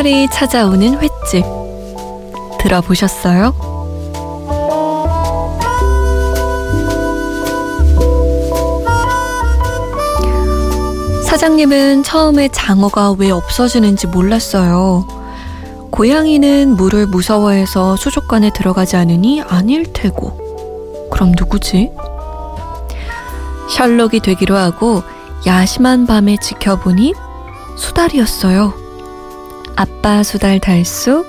수달이 찾아오는 횟집. 들어보셨어요? 사장님은 처음에 장어가 왜 없어지는지 몰랐어요. 고양이는 물을 무서워해서 수족관에 들어가지 않으니 아닐 테고. 그럼 누구지? 셜록이 되기로 하고 야심한 밤에 지켜보니 수달이었어요. 아빠 수달 달수,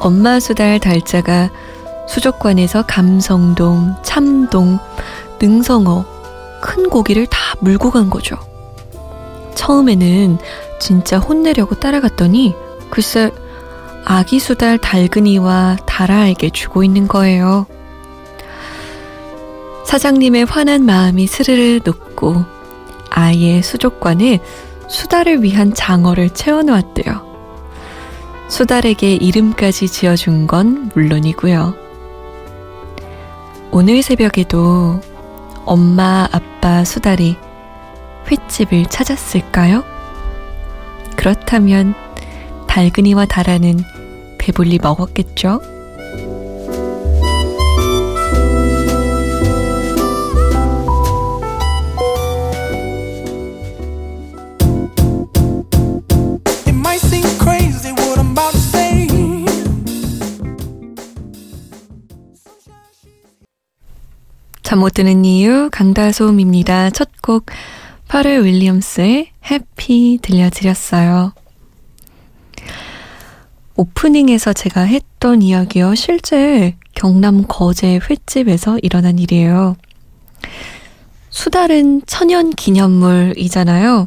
엄마 수달 달자가 수족관에서 감성동, 참동, 능성어, 큰 고기를 다 물고 간 거죠. 처음에는 진짜 혼내려고 따라갔더니 글쎄 아기 수달 달근이와 다라에게 주고 있는 거예요. 사장님의 화난 마음이 스르르 녹고 아이의 수족관에 수달을 위한 장어를 채워놓았대요. 수달에게 이름까지 지어준 건 물론이고요. 오늘 새벽에도 엄마, 아빠, 수달이 횟집을 찾았을까요? 그렇다면 달근이와 다라는 배불리 먹었겠죠? 잠 못 드는 이유 강다솜입니다. 첫 곡 파르 윌리엄스의 해피 들려드렸어요. 오프닝에서 제가 했던 이야기요. 실제 경남 거제 횟집에서 일어난 일이에요. 수달은 천연 기념물이잖아요.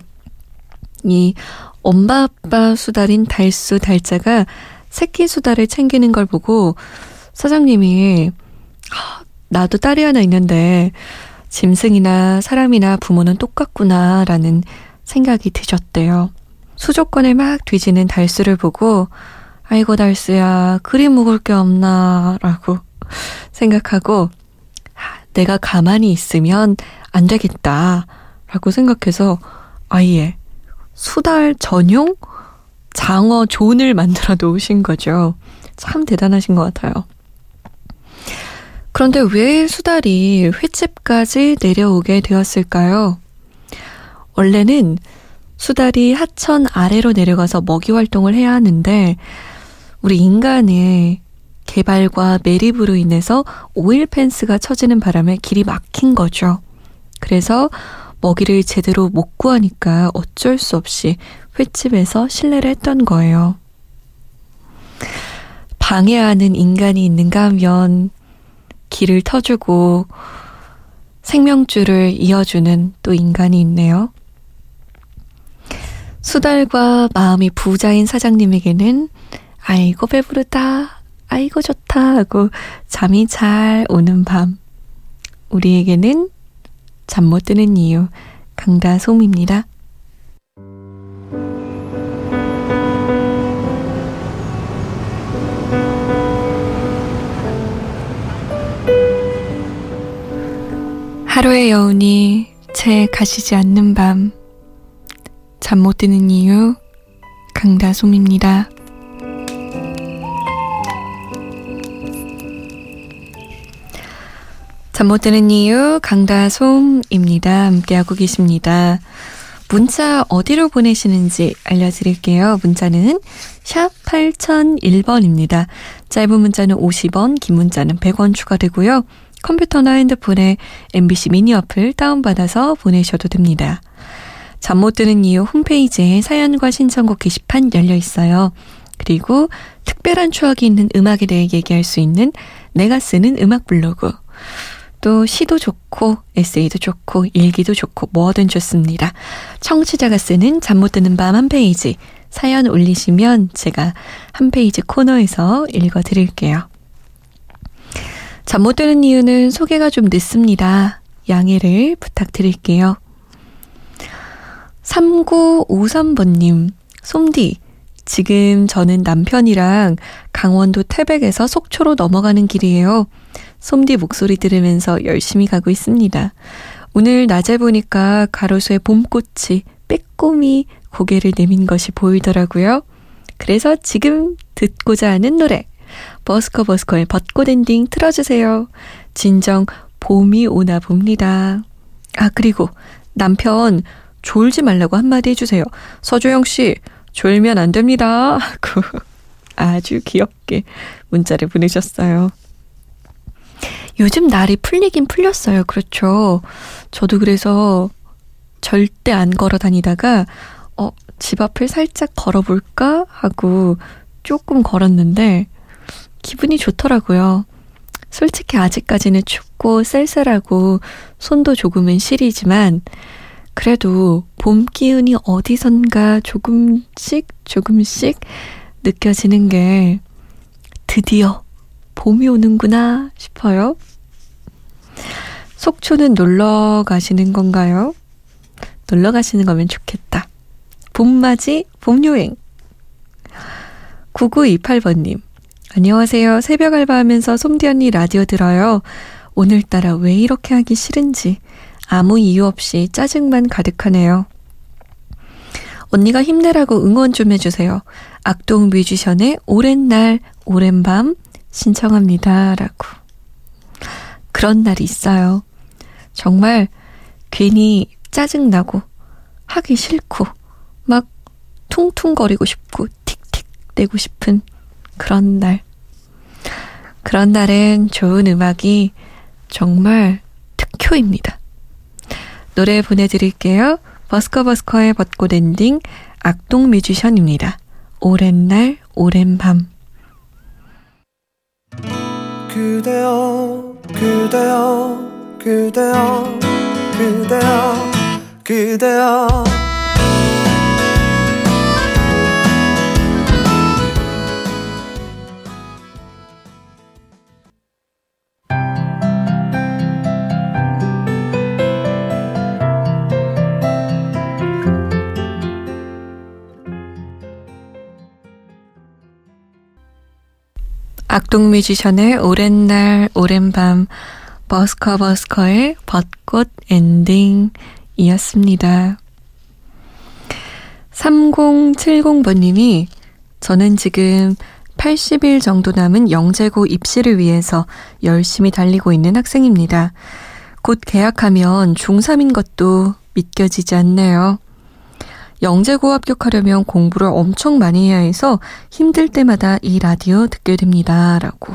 이 엄마 아빠 수달인 달수 달자가 새끼 수달을 챙기는 걸 보고 사장님이 나도 딸이 하나 있는데 짐승이나 사람이나 부모는 똑같구나라는 생각이 드셨대요. 수족관을 막 뒤지는 달수를 보고 아이고 달수야 그리 먹을 게 없나라고 생각하고 내가 가만히 있으면 안 되겠다라고 생각해서 아예 수달 전용 장어 존을 만들어 놓으신 거죠. 참 대단하신 것 같아요. 그런데 왜 수달이 횟집까지 내려오게 되었을까요? 원래는 수달이 하천 아래로 내려가서 먹이 활동을 해야 하는데 우리 인간의 개발과 매립으로 인해서 오일 펜스가 쳐지는 바람에 길이 막힌 거죠. 그래서 먹이를 제대로 못 구하니까 어쩔 수 없이 횟집에서 실례를 했던 거예요. 방해하는 인간이 있는가 하면 길을 터주고 생명줄을 이어주는 또 인간이 있네요. 수달과 마음이 부자인 사장님에게는 아이고 배부르다, 아이고 좋다 하고 잠이 잘 오는 밤. 우리에게는 잠 못 드는 이유 강다솜입니다. 하루의 여운이 채 가시지 않는 밤. 잠 못 드는 이유, 강다솜입니다. 잠못 드는 이유, 강다솜입니다. 함께하고 계십니다. 문자 어디로 보내시는지 알려드릴게요. 문자는 샵 8001번입니다. 짧은 문자는 50원, 긴 문자는 100원 추가되고요. 컴퓨터나 핸드폰에 MBC 미니 어플 다운받아서 보내셔도 됩니다. 잠 못 드는 이유 홈페이지에 사연과 신청곡 게시판 열려 있어요. 그리고 특별한 추억이 있는 음악에 대해 얘기할 수 있는 내가 쓰는 음악 블로그. 또 시도 좋고 에세이도 좋고 일기도 좋고 뭐든 좋습니다. 청취자가 쓰는 잠 못 드는 밤 한 페이지 사연 올리시면 제가 한 페이지 코너에서 읽어 드릴게요. 잠 못 드는 이유는 소개가 좀 늦습니다. 양해를 부탁드릴게요. 3953번님, 솜디, 지금 저는 남편이랑 강원도 태백에서 속초로 넘어가는 길이에요. 솜디 목소리 들으면서 열심히 가고 있습니다. 오늘 낮에 보니까 가로수에 봄꽃이 빼꼼히 고개를 내민 것이 보이더라고요. 그래서 지금 듣고자 하는 노래. 버스커 버스커의 벚꽃 엔딩 틀어주세요. 진정 봄이 오나 봅니다. 아, 그리고 남편 졸지 말라고 한마디 해주세요. 서조영 씨, 졸면 안 됩니다. 하고 아주 귀엽게 문자를 보내셨어요. 요즘 날이 풀리긴 풀렸어요. 그렇죠. 저도 그래서 절대 안 걸어 다니다가, 어, 집 앞을 살짝 걸어볼까? 하고 조금 걸었는데, 기분이 좋더라고요. 솔직히 아직까지는 춥고 쌀쌀하고 손도 조금은 시리지만, 그래도 봄 기운이 어디선가 조금씩 조금씩 느껴지는 게 드디어 봄이 오는구나 싶어요. 속초는 놀러 가시는 건가요? 놀러 가시는 거면 좋겠다. 봄맞이 봄여행. 9928번님. 안녕하세요. 새벽 알바하면서 솜디 언니 라디오 들어요. 오늘따라 왜 이렇게 하기 싫은지 아무 이유 없이 짜증만 가득하네요. 언니가 힘내라고 응원 좀 해주세요. 악동 뮤지션의 오랜 날, 오랜 밤 신청합니다. 라고. 그런 날이 있어요. 정말 괜히 짜증나고 하기 싫고 막 퉁퉁거리고 싶고 틱틱 대고 싶은 그런 날. 그런 날엔 좋은 음악이 정말 특효입니다. 노래 보내드릴게요. 버스커버스커의 벚꽃 엔딩 악동 뮤지션입니다. 오랜 날 오랜 밤 그대여 그대여 그대여 그대여 그대여 악동 뮤지션의 오랜 날, 오랜 밤, 버스커 버스커의 벚꽃 엔딩이었습니다. 3070번님이 저는 지금 80일 정도 남은 영재고 입시를 위해서 열심히 달리고 있는 학생입니다. 곧 개학하면 중3인 것도 믿겨지지 않네요. 영재고 합격하려면 공부를 엄청 많이 해야 해서 힘들 때마다 이 라디오 듣게 됩니다. 라고.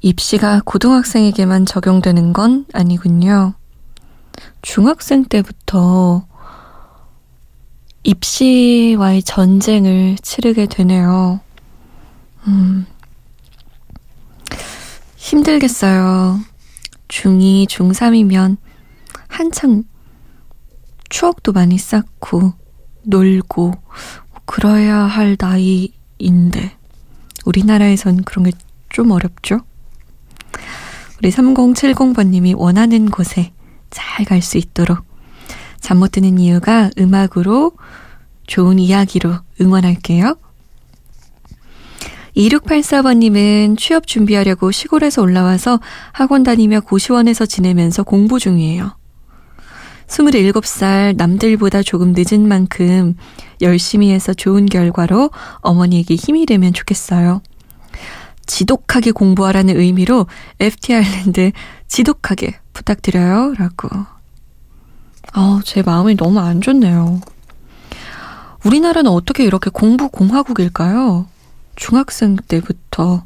입시가 고등학생에게만 적용되는 건 아니군요. 중학생 때부터 입시와의 전쟁을 치르게 되네요. 음, 힘들겠어요. 중2, 중3이면 한창 추억도 많이 쌓고 놀고 그래야 할 나이인데 우리나라에선 그런 게 좀 어렵죠? 우리 3070번님이 원하는 곳에 잘 갈 수 있도록 잠 못 드는 이유가 음악으로 좋은 이야기로 응원할게요. 2684번님은 취업 준비하려고 시골에서 올라와서 학원 다니며 고시원에서 지내면서 공부 중이에요. 27살 남들보다 조금 늦은 만큼 열심히 해서 좋은 결과로 어머니에게 힘이 되면 좋겠어요. 지독하게 공부하라는 의미로 FT 아일랜드 지독하게 부탁드려요. 라고. 아, 제 마음이 너무 안 좋네요. 우리나라는 어떻게 이렇게 공부 공화국일까요? 중학생 때부터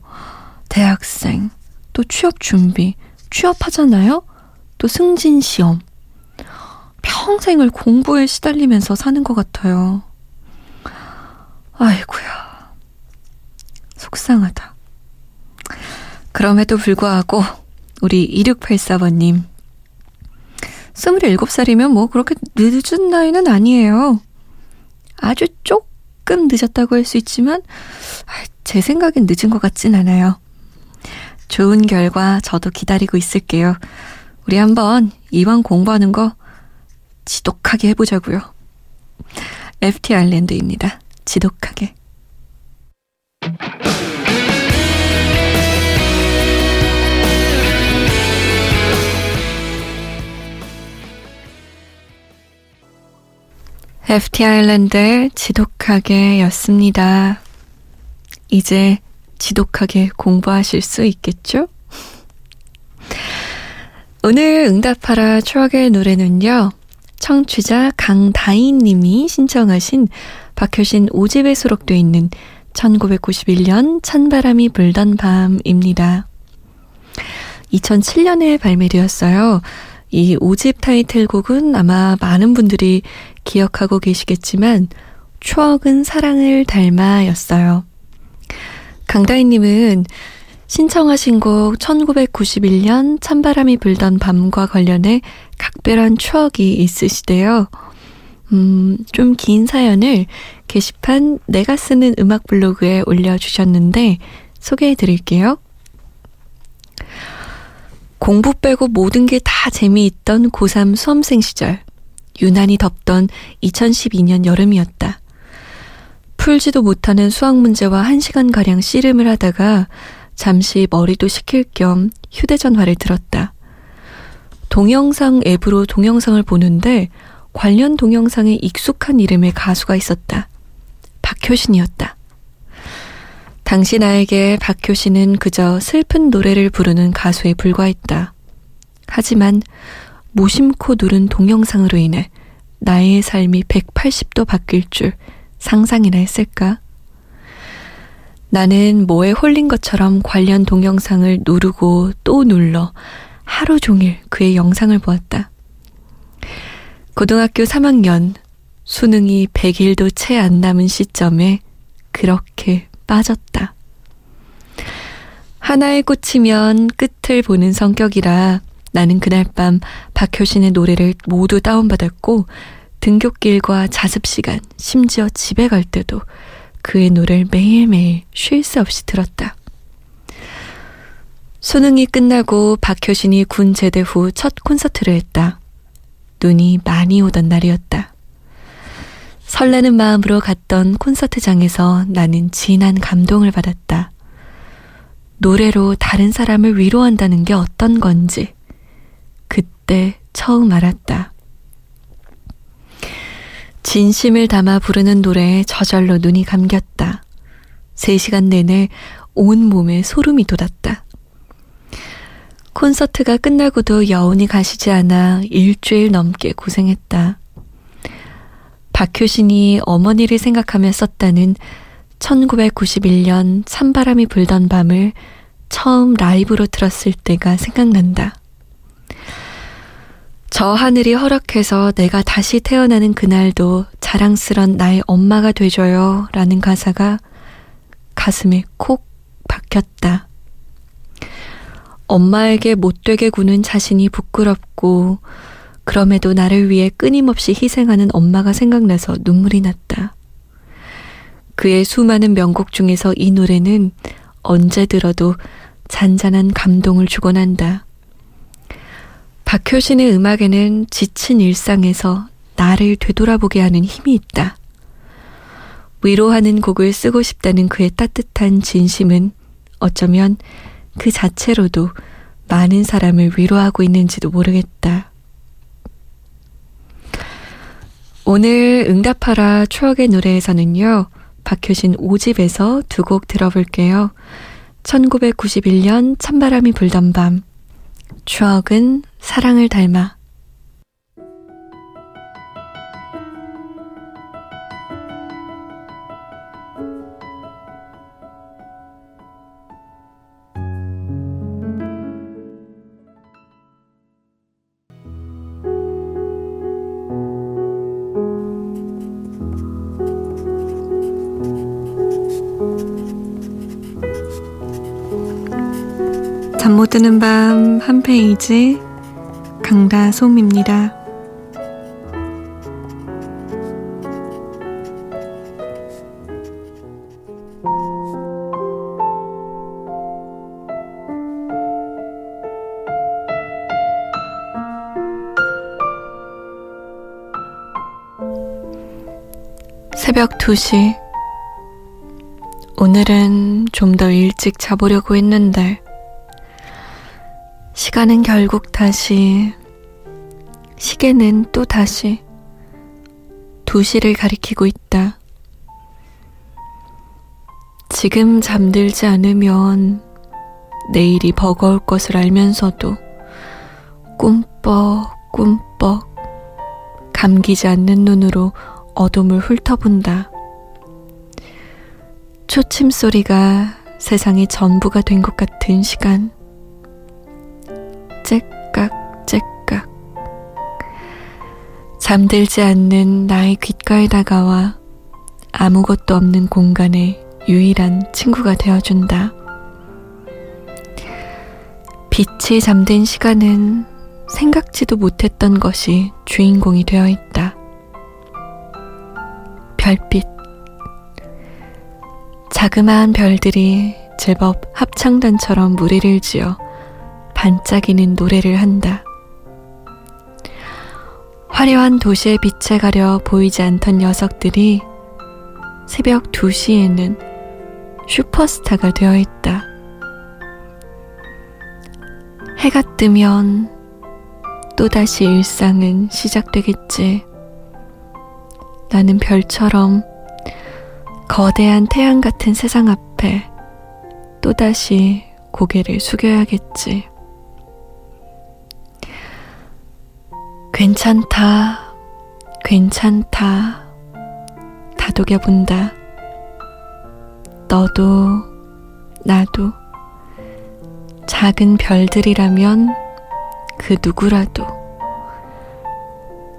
대학생, 또 취업 준비, 취업하잖아요? 또 승진 시험. 평생을 공부에 시달리면서 사는 것 같아요. 아이고야. 속상하다. 그럼에도 불구하고, 우리 2684번님. 27살이면 뭐 그렇게 늦은 나이는 아니에요. 아주 조금 늦었다고 할 수 있지만, 제 생각엔 늦은 것 같진 않아요. 좋은 결과 저도 기다리고 있을게요. 우리 한번 이왕 공부하는 거 지독하게 해보자고요. FT 아일랜드입니다. 지독하게. FT 아일랜드의 지독하게 였습니다. 이제 지독하게 공부하실 수 있겠죠? 오늘 응답하라 추억의 노래는요. 청취자 강다인 님이 신청하신 박효신 5집에 수록되어 있는 1991년 찬바람이 불던 밤입니다. 2007년에 발매되었어요. 이 5집 타이틀곡은 아마 많은 분들이 기억하고 계시겠지만 추억은 사랑을 닮아 였어요. 강다희님은 신청하신 곡 1991년 찬바람이 불던 밤과 관련해 각별한 추억이 있으시대요. 음, 좀 긴 사연을 게시판 내가 쓰는 음악 블로그에 올려주셨는데 소개해 드릴게요. 공부 빼고 모든 게 다 재미있던 고3 수험생 시절. 유난히 덥던 2012년 여름이었다. 풀지도 못하는 수학 문제와 1시간가량 씨름을 하다가 잠시 머리도 식힐 겸 휴대전화를 들었다. 동영상 앱으로 동영상을 보는데 관련 동영상에 익숙한 이름의 가수가 있었다. 박효신이었다. 당시 나에게 박효신은 그저 슬픈 노래를 부르는 가수에 불과했다. 하지만 무심코 누른 동영상으로 인해 나의 삶이 180도 바뀔 줄 상상이나 했을까? 나는 뭐에 홀린 것처럼 관련 동영상을 누르고 또 눌러 하루 종일 그의 영상을 보았다. 고등학교 3학년 수능이 100일도 채 안 남은 시점에 그렇게 빠졌다. 하나에 꽂히면 끝을 보는 성격이라 나는 그날 밤 박효신의 노래를 모두 다운받았고 등굣길과 자습시간, 심지어 집에 갈 때도 그의 노래를 매일매일 쉴 새 없이 들었다. 수능이 끝나고 박효신이 군 제대 후 첫 콘서트를 했다. 눈이 많이 오던 날이었다. 설레는 마음으로 갔던 콘서트장에서 나는 진한 감동을 받았다. 노래로 다른 사람을 위로한다는 게 어떤 건지 그때 처음 알았다. 진심을 담아 부르는 노래에 저절로 눈이 감겼다. 3시간 내내 온 몸에 소름이 돋았다. 콘서트가 끝나고도 여운이 가시지 않아 일주일 넘게 고생했다. 박효신이 어머니를 생각하며 썼다는 1991년 찬바람이 불던 밤을 처음 라이브로 들었을 때가 생각난다. 저 하늘이 허락해서 내가 다시 태어나는 그날도 자랑스런 나의 엄마가 되줘요 라는 가사가 가슴에 콕 박혔다. 엄마에게 못되게 구는 자신이 부끄럽고 그럼에도 나를 위해 끊임없이 희생하는 엄마가 생각나서 눈물이 났다. 그의 수많은 명곡 중에서 이 노래는 언제 들어도 잔잔한 감동을 주곤 한다. 박효신의 음악에는 지친 일상에서 나를 되돌아보게 하는 힘이 있다. 위로하는 곡을 쓰고 싶다는 그의 따뜻한 진심은 어쩌면 그 자체로도 많은 사람을 위로하고 있는지도 모르겠다. 오늘 응답하라 추억의 노래에서는요, 박효신 5집에서 두 곡 들어볼게요. 1991년 찬바람이 불던 밤, 추억은 사랑을 닮아. 드는 밤 한 페이지 강다솜입니다. 새벽 2시. 오늘은 좀 더 일찍 자보려고 했는데, 시간은 결국 다시, 시계는 또 다시, 2시를 가리키고 있다. 지금 잠들지 않으면 내일이 버거울 것을 알면서도 꿈뻑꿈뻑 감기지 않는 눈으로 어둠을 훑어본다. 초침 소리가 세상의 전부가 된 것 같은 시간. 잠들지 않는 나의 귓가에 다가와 아무것도 없는 공간에 유일한 친구가 되어준다. 빛이 잠든 시간은 생각지도 못했던 것이 주인공이 되어 있다. 별빛. 자그마한 별들이 제법 합창단처럼 무리를 지어 반짝이는 노래를 한다. 화려한 도시의 빛에 가려 보이지 않던 녀석들이 새벽 2시에는 슈퍼스타가 되어 있다. 해가 뜨면 또다시 일상은 시작되겠지. 나는 별처럼 거대한 태양 같은 세상 앞에 또다시 고개를 숙여야겠지. 괜찮다, 괜찮다, 다독여본다. 너도, 나도, 작은 별들이라면 그 누구라도,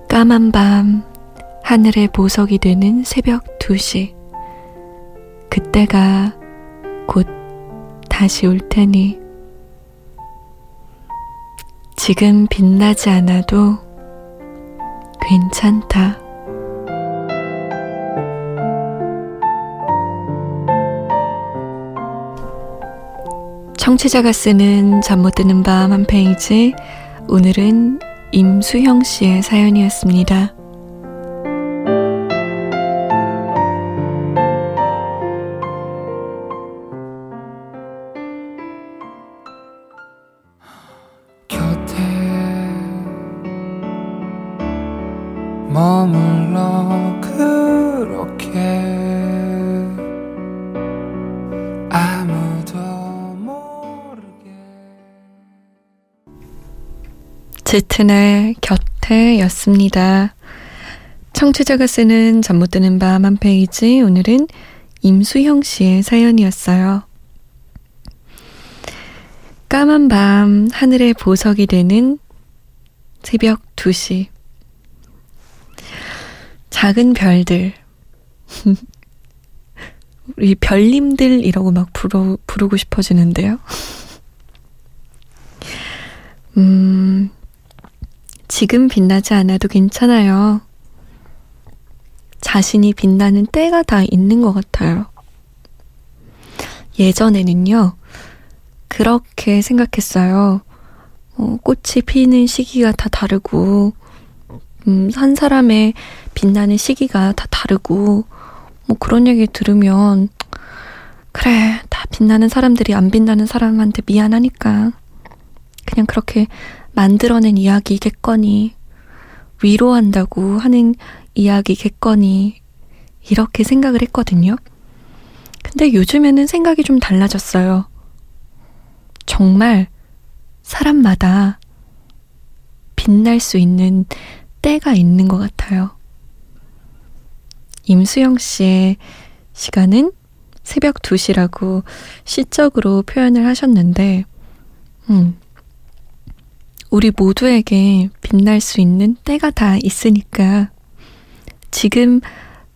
까만 밤, 하늘의 보석이 되는 새벽 2시. 그때가 곧 다시 올 테니 지금 빛나지 않아도 괜찮다. 청취자가 쓰는 잠 못 드는 밤 한 페이지. 오늘은 임수형 씨의 사연이었습니다. 짙은 곁에 였습니다. 청취자가 쓰는 잠 못 드는 밤 한 페이지 오늘은 임수형 씨의 사연이었어요. 까만 밤 하늘의 보석이 되는 새벽 2시 작은 별들. 우리 별님들이라고 막 부르, 부르고 싶어지는데요. 음, 지금 빛나지 않아도 괜찮아요. 자신이 빛나는 때가 다 있는 것 같아요. 예전에는요, 그렇게 생각했어요. 어, 꽃이 피는 시기가 다 다르고, 음, 한 사람의 빛나는 시기가 다 다르고, 뭐 그런 얘기 들으면, 그래, 다 빛나는 사람들이 안 빛나는 사람한테 미안하니까. 그냥 그렇게 만들어낸 이야기겠거니, 위로한다고 하는 이야기겠거니, 이렇게 생각을 했거든요. 근데 요즘에는 생각이 좀 달라졌어요. 정말 사람마다 빛날 수 있는 때가 있는 것 같아요. 임수영 씨의 시간은 새벽 2시라고 시적으로 표현을 하셨는데, 음, 우리 모두에게 빛날 수 있는 때가 다 있으니까 지금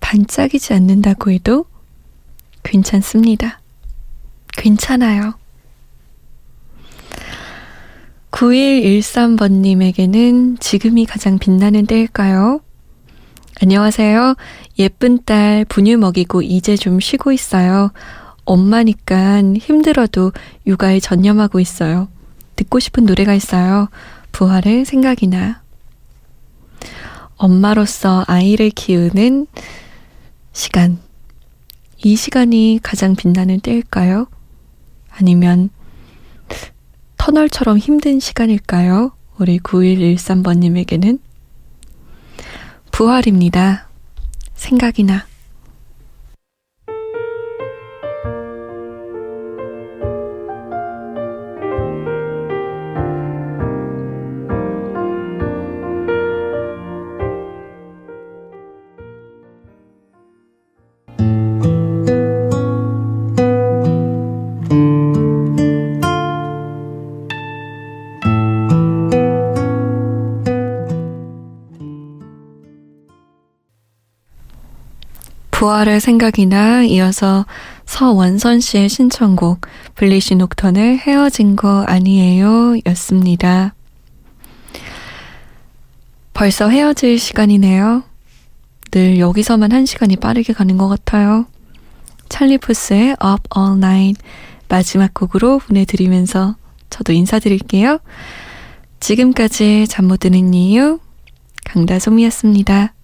반짝이지 않는다고 해도 괜찮습니다. 괜찮아요. 9113번님에게는 지금이 가장 빛나는 때일까요? 안녕하세요. 예쁜 딸 분유 먹이고 이제 좀 쉬고 있어요. 엄마니까 힘들어도 육아에 전념하고 있어요. 듣고 싶은 노래가 있어요. 부활의 생각이나. 엄마로서 아이를 키우는 시간. 이 시간이 가장 빛나는 때일까요? 아니면 터널처럼 힘든 시간일까요? 우리 9113번님에게는 부활입니다. 생각이 나. 부활의 생각이나 이어서 서원선 씨의 신청곡 블리시 녹턴의 헤어진 거 아니에요 였습니다. 벌써 헤어질 시간이네요. 늘 여기서만 한 시간이 빠르게 가는 것 같아요. 찰리 푸스의 Up All Night 마지막 곡으로 보내드리면서 저도 인사드릴게요. 지금까지 잠 못 드는 이유 강다솜이었습니다.